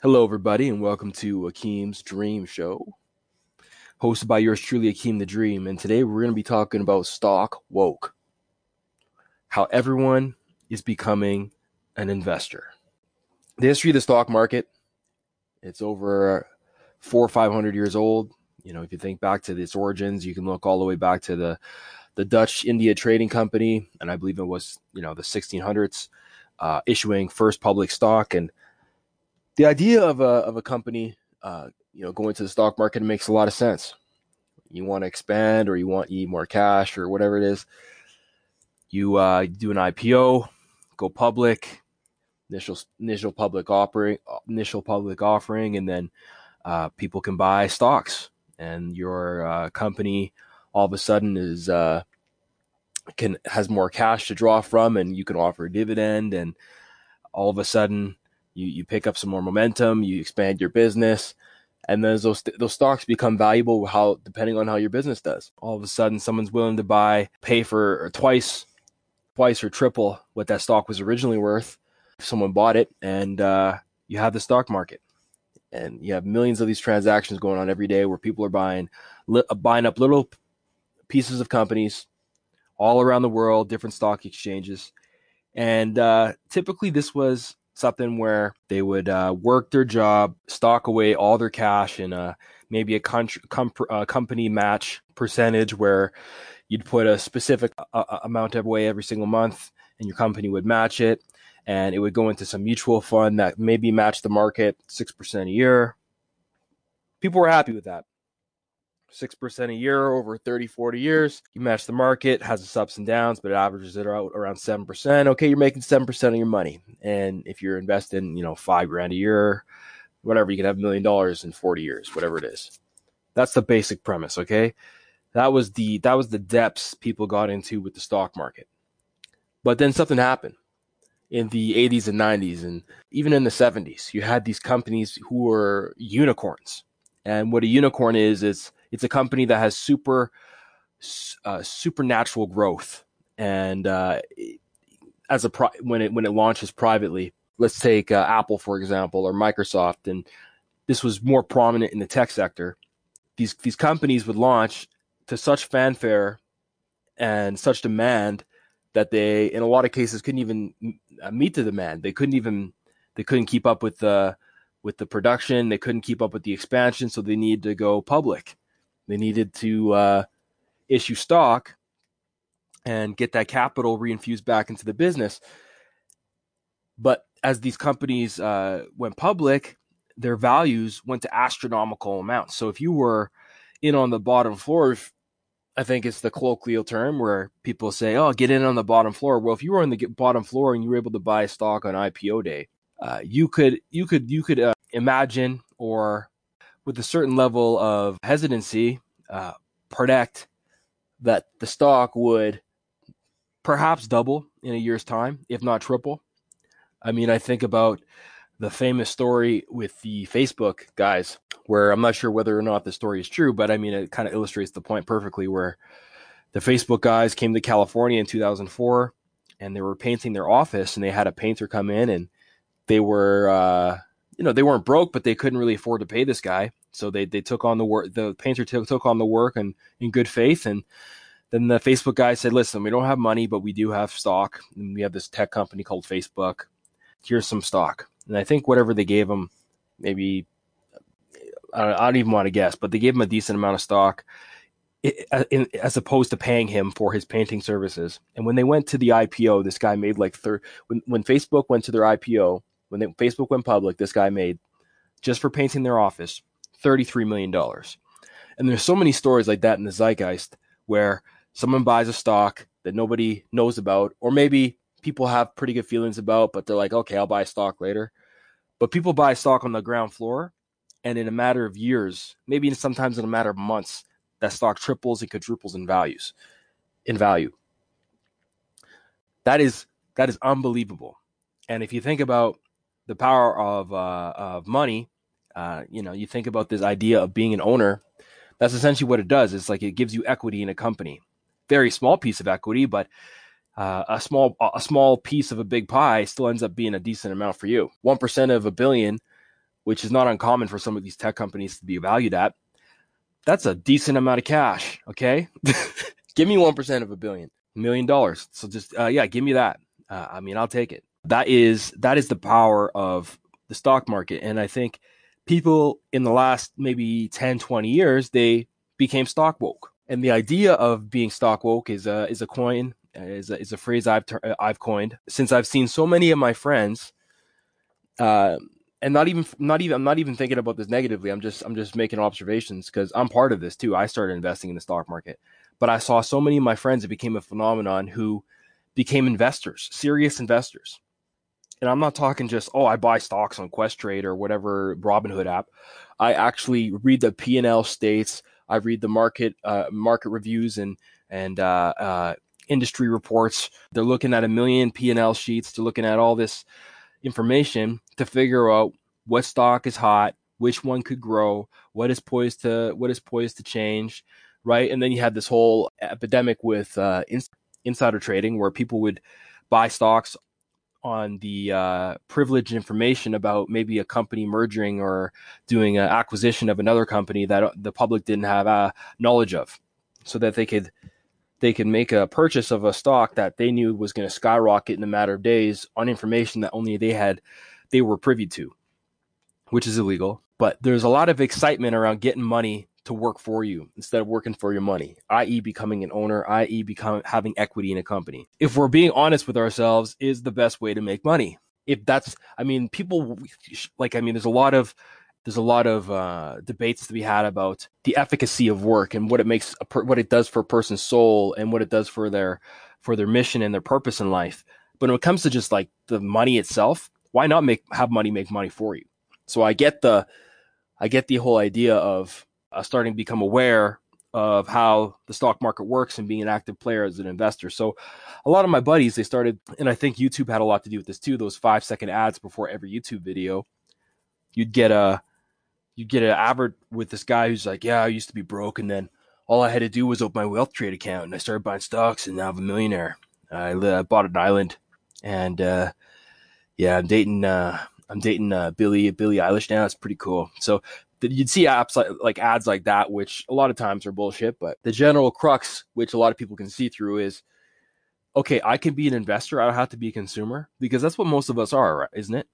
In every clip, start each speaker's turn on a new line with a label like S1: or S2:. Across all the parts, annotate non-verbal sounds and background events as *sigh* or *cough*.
S1: Hello, everybody, and welcome to Akeem's Dream Show, hosted by yours truly, Akeem the Dream. And today we're going to be talking about stock woke, how everyone is becoming an investor. The history of the stock market, it's over four or five hundred years old. You know, if you think back to its origins, you can look all the way back to the the Dutch India Trading Company, and I believe it was you know the 1600s, uh, issuing first public stock and the idea of a of a company, uh, you know, going to the stock market makes a lot of sense. You want to expand, or you want you more cash, or whatever it is. You uh, do an IPO, go public, initial initial public offering, initial public offering, and then uh, people can buy stocks, and your uh, company all of a sudden is uh, can has more cash to draw from, and you can offer a dividend, and all of a sudden you you pick up some more momentum, you expand your business, and then those those stocks become valuable how depending on how your business does. All of a sudden, someone's willing to buy, pay for twice, twice or triple what that stock was originally worth. Someone bought it, and uh, you have the stock market, and you have millions of these transactions going on every day where people are buying li- buying up little pieces of companies all around the world, different stock exchanges. And uh, typically, this was something where they would uh, work their job, stock away all their cash in a maybe a com- uh, company match percentage where you'd put a specific uh, uh, amount away every single month, and your company would match it, and it would go into some mutual fund that maybe matched the market six percent a year. People were happy with that. 6% a year over 30, 40 years. You match the market, has its ups and downs, but it averages it out around 7%. Okay, you're making 7% of your money. And if you're investing, you know, five grand a year, whatever, you can have a million dollars in 40 years, whatever it is. That's the basic premise, okay? That was the that was the depths people got into with the stock market. But then something happened in the 80s and 90s and even in the 70s. You had these companies who were unicorns. And what a unicorn is, is it's a company that has super uh, supernatural growth, and uh, as a pri- when it when it launches privately, let's take uh, Apple for example or Microsoft, and this was more prominent in the tech sector. These these companies would launch to such fanfare and such demand that they, in a lot of cases, couldn't even uh, meet the demand. They couldn't even they couldn't keep up with the with the production. They couldn't keep up with the expansion, so they needed to go public. They needed to uh, issue stock and get that capital reinfused back into the business. But as these companies uh, went public, their values went to astronomical amounts. So if you were in on the bottom floor, I think it's the colloquial term where people say, "Oh, get in on the bottom floor." Well, if you were on the bottom floor and you were able to buy stock on IPO day, uh, you could you could you could uh, imagine or with a certain level of hesitancy, uh, predict that the stock would perhaps double in a year's time, if not triple. I mean, I think about the famous story with the Facebook guys, where I'm not sure whether or not the story is true, but I mean, it kind of illustrates the point perfectly where the Facebook guys came to California in 2004 and they were painting their office and they had a painter come in and they were, uh, you know, they weren't broke, but they couldn't really afford to pay this guy. So they, they took on the work, the painter t- took on the work and in good faith. And then the Facebook guy said, listen, we don't have money, but we do have stock. And we have this tech company called Facebook. Here's some stock. And I think whatever they gave him, maybe, I don't, I don't even want to guess, but they gave him a decent amount of stock. Uh, as opposed to paying him for his painting services. And when they went to the IPO, this guy made like third. When when Facebook went to their IPO, when they, Facebook went public, this guy made just for painting their office $33 million. And there's so many stories like that in the zeitgeist where someone buys a stock that nobody knows about, or maybe people have pretty good feelings about, but they're like, okay, I'll buy stock later. But people buy stock on the ground floor, and in a matter of years, maybe sometimes in a matter of months, that stock triples and quadruples in values, in value. That is that is unbelievable. And if you think about the power of uh, of money, uh, you know, you think about this idea of being an owner. That's essentially what it does. It's like it gives you equity in a company. Very small piece of equity, but uh, a small a small piece of a big pie still ends up being a decent amount for you. One percent of a billion which is not uncommon for some of these tech companies to be valued at, that's a decent amount of cash. Okay. *laughs* give me 1% of a billion, million dollars. So just, uh, yeah, give me that. Uh, I mean, I'll take it. That is, that is the power of the stock market. And I think people in the last maybe 10, 20 years, they became stock woke. And the idea of being stock woke is a, is a coin, is a, is a phrase I've, ter- I've coined since I've seen so many of my friends, uh, and not even not even I'm not even thinking about this negatively. I'm just I'm just making observations because I'm part of this too. I started investing in the stock market, but I saw so many of my friends it became a phenomenon who became investors, serious investors. And I'm not talking just oh I buy stocks on Questrade or whatever Robinhood app. I actually read the P and L states. I read the market uh, market reviews and and uh, uh, industry reports. They're looking at a million P and L sheets. They're looking at all this information to figure out what stock is hot, which one could grow, what is poised to what is poised to change, right? And then you had this whole epidemic with uh, insider trading, where people would buy stocks on the uh, privileged information about maybe a company merging or doing an acquisition of another company that the public didn't have uh, knowledge of, so that they could they could make a purchase of a stock that they knew was going to skyrocket in a matter of days on information that only they had they were privy to, which is illegal. But there's a lot of excitement around getting money to work for you instead of working for your money, i.e., becoming an owner, i.e., becoming having equity in a company. If we're being honest with ourselves, is the best way to make money. If that's, I mean, people like, I mean, there's a lot of there's a lot of uh, debates to be had about the efficacy of work and what it makes per- what it does for a person's soul and what it does for their for their mission and their purpose in life. But when it comes to just like the money itself, why not make have money make money for you? So I get the I get the whole idea of uh, starting to become aware of how the stock market works and being an active player as an investor. So a lot of my buddies they started and I think YouTube had a lot to do with this too, those 5 second ads before every YouTube video. You'd get a you'd get an advert with this guy who's like, yeah, I used to be broke, and then all I had to do was open my wealth trade account, and I started buying stocks, and now I'm a millionaire. I, I bought an island, and uh, yeah, I'm dating uh, I'm dating uh, Billie Billie Eilish now. It's pretty cool. So you'd see apps like, like ads like that, which a lot of times are bullshit. But the general crux, which a lot of people can see through, is okay. I can be an investor. I don't have to be a consumer because that's what most of us are, isn't it?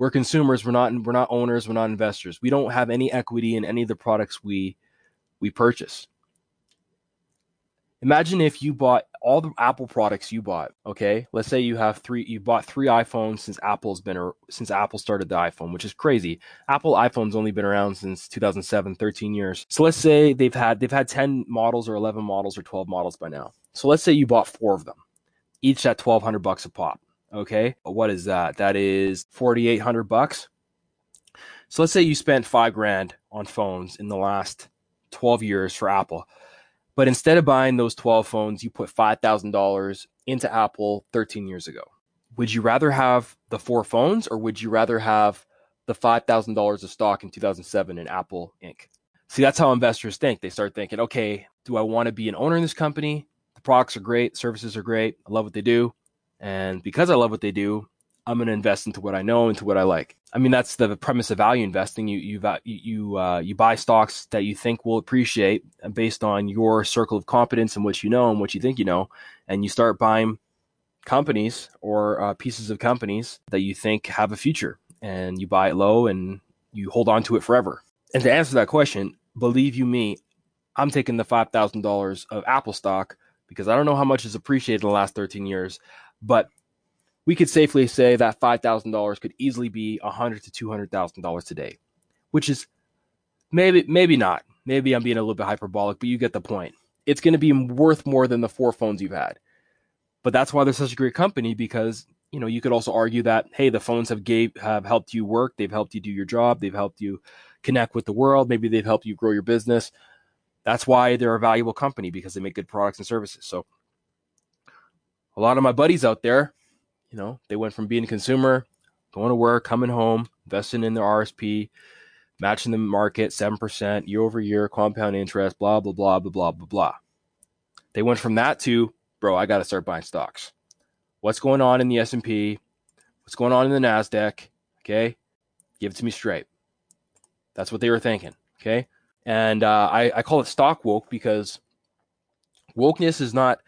S1: we're consumers we're not we're not owners we're not investors we don't have any equity in any of the products we we purchase imagine if you bought all the apple products you bought okay let's say you have three you bought three iphones since apple's been or since apple started the iphone which is crazy apple iphone's only been around since 2007 13 years so let's say they've had they've had 10 models or 11 models or 12 models by now so let's say you bought four of them each at 1200 bucks a pop Okay. What is that? That is 4,800 bucks. So let's say you spent five grand on phones in the last 12 years for Apple. But instead of buying those 12 phones, you put $5,000 into Apple 13 years ago. Would you rather have the four phones or would you rather have the $5,000 of stock in 2007 in Apple Inc.? See, that's how investors think. They start thinking, okay, do I want to be an owner in this company? The products are great, services are great, I love what they do. And because I love what they do, I'm going to invest into what I know, into what I like. I mean, that's the premise of value investing. You you you uh, you buy stocks that you think will appreciate based on your circle of competence and what you know and what you think you know, and you start buying companies or uh, pieces of companies that you think have a future, and you buy it low and you hold on to it forever. And to answer that question, believe you me, I'm taking the five thousand dollars of Apple stock because I don't know how much is appreciated in the last 13 years. But we could safely say that $5,000 could easily be $100 to $200,000 today, which is maybe, maybe not. Maybe I'm being a little bit hyperbolic, but you get the point. It's going to be worth more than the four phones you've had. But that's why they're such a great company because, you know, you could also argue that, hey, the phones have gave, have helped you work. They've helped you do your job. They've helped you connect with the world. Maybe they've helped you grow your business. That's why they're a valuable company because they make good products and services. So a lot of my buddies out there, you know, they went from being a consumer, going to work, coming home, investing in their RSP, matching the market, 7% year over year, compound interest, blah, blah, blah, blah, blah, blah, blah. They went from that to, bro, I got to start buying stocks. What's going on in the S&P? What's going on in the NASDAQ? Okay. Give it to me straight. That's what they were thinking. Okay. And uh, I, I call it stock woke because wokeness is not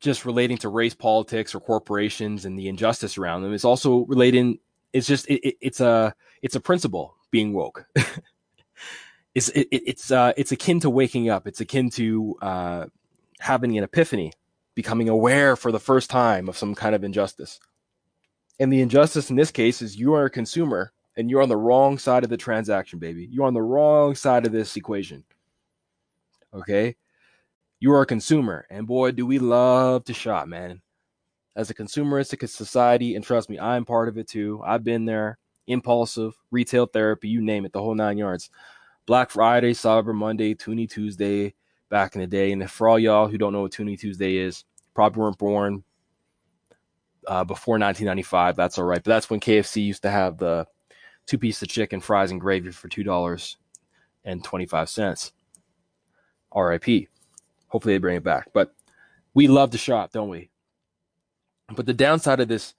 S1: just relating to race politics or corporations and the injustice around them. It's also relating. It's just it, it, it's a it's a principle being woke. *laughs* it's it, it's uh, it's akin to waking up. It's akin to uh, having an epiphany, becoming aware for the first time of some kind of injustice. And the injustice in this case is you are a consumer and you're on the wrong side of the transaction, baby. You're on the wrong side of this equation. Okay? You are a consumer, and boy, do we love to shop, man. As a consumeristic society, and trust me, I'm part of it too. I've been there. Impulsive, retail therapy, you name it, the whole nine yards. Black Friday, Cyber Monday, Toonie Tuesday back in the day. And for all y'all who don't know what Toonie Tuesday is, probably weren't born uh, before 1995. That's all right. But that's when KFC used to have the two pieces of chicken, fries, and gravy for two dollars and twenty five cents. R.I.P. Hopefully they bring it back. But we love to shop, don't we? But the downside of this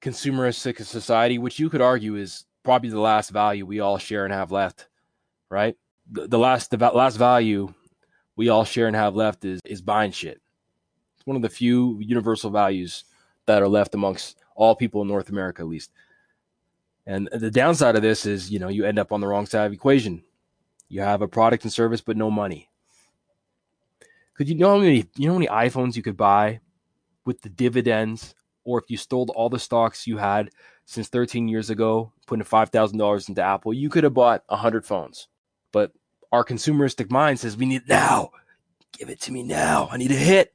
S1: consumeristic society, which you could argue is probably the last value we all share and have left, right? The, the last the last value we all share and have left is is buying shit. It's one of the few universal values that are left amongst all people in North America, at least. And the downside of this is, you know, you end up on the wrong side of the equation. You have a product and service, but no money. Could you know how many you know how many iPhones you could buy with the dividends, or if you stole all the stocks you had since 13 years ago, putting five thousand dollars into Apple, you could have bought hundred phones. But our consumeristic mind says we need it now. Give it to me now. I need a hit.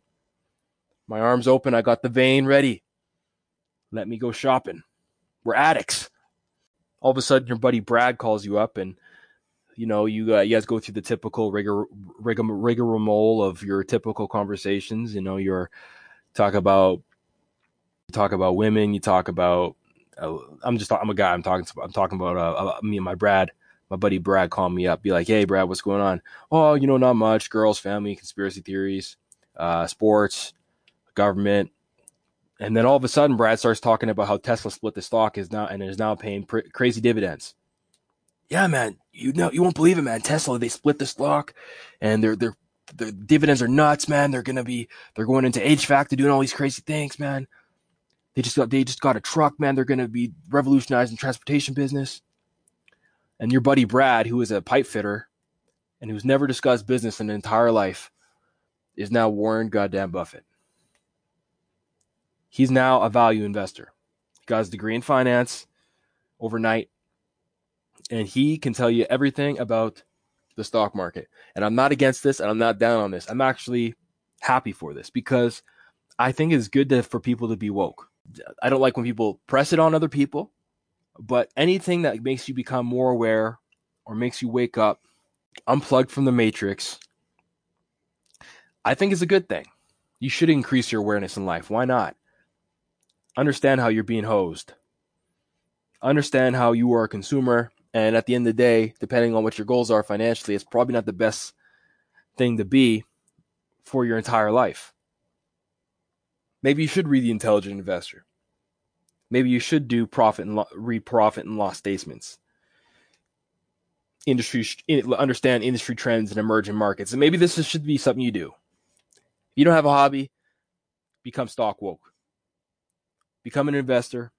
S1: My arms open. I got the vein ready. Let me go shopping. We're addicts. All of a sudden, your buddy Brad calls you up, and you know you uh, you guys go through the typical rigor, rigor rigmarole of your typical conversations. You know, you're talk about talk about women. You talk about. Uh, I'm just I'm a guy. I'm talking. I'm talking about uh, uh, me and my Brad. My buddy Brad called me up, be like, "Hey, Brad, what's going on?" Oh, you know, not much. Girls, family, conspiracy theories, uh, sports, government, and then all of a sudden, Brad starts talking about how Tesla split the stock is now and is now paying pr- crazy dividends. Yeah, man, you know you won't believe it, man. Tesla they split the stock, and their their their dividends are nuts, man. They're gonna be they're going into HVAC to doing all these crazy things, man. They just got they just got a truck, man. They're gonna be revolutionizing transportation business. And your buddy Brad, who is a pipe fitter, and who's never discussed business in an entire life, is now Warren goddamn Buffett. He's now a value investor. He got his degree in finance overnight, and he can tell you everything about the stock market. And I'm not against this, and I'm not down on this. I'm actually happy for this because I think it's good to, for people to be woke. I don't like when people press it on other people, but anything that makes you become more aware or makes you wake up, unplugged from the matrix, I think is a good thing. You should increase your awareness in life. Why not? understand how you're being hosed. Understand how you are a consumer. And at the end of the day, depending on what your goals are financially, it's probably not the best thing to be for your entire life. Maybe you should read The Intelligent Investor. Maybe you should do profit and lo- read profit and loss statements. Industry understand industry trends and emerging markets, and maybe this should be something you do. If you don't have a hobby, become stock woke become an investor,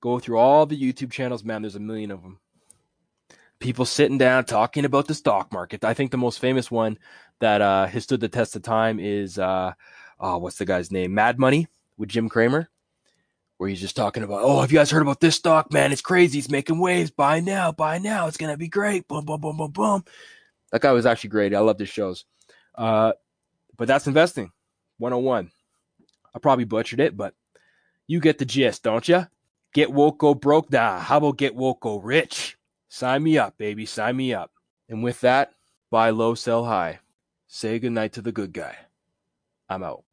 S1: go through all the YouTube channels. Man, there's a million of them. People sitting down talking about the stock market. I think the most famous one that uh, has stood the test of time is uh, oh, what's the guy's name? Mad Money with Jim Cramer, where he's just talking about, oh, have you guys heard about this stock? Man, it's crazy. It's making waves. Buy now, buy now. It's gonna be great. Boom, boom, boom, boom, boom. That guy was actually great. I love his shows. Uh, but that's investing 101. I probably butchered it, but you get the gist, don't you? Get woke, go broke. Nah, how about get woke, go rich? Sign me up, baby. Sign me up. And with that, buy low, sell high. Say goodnight to the good guy. I'm out.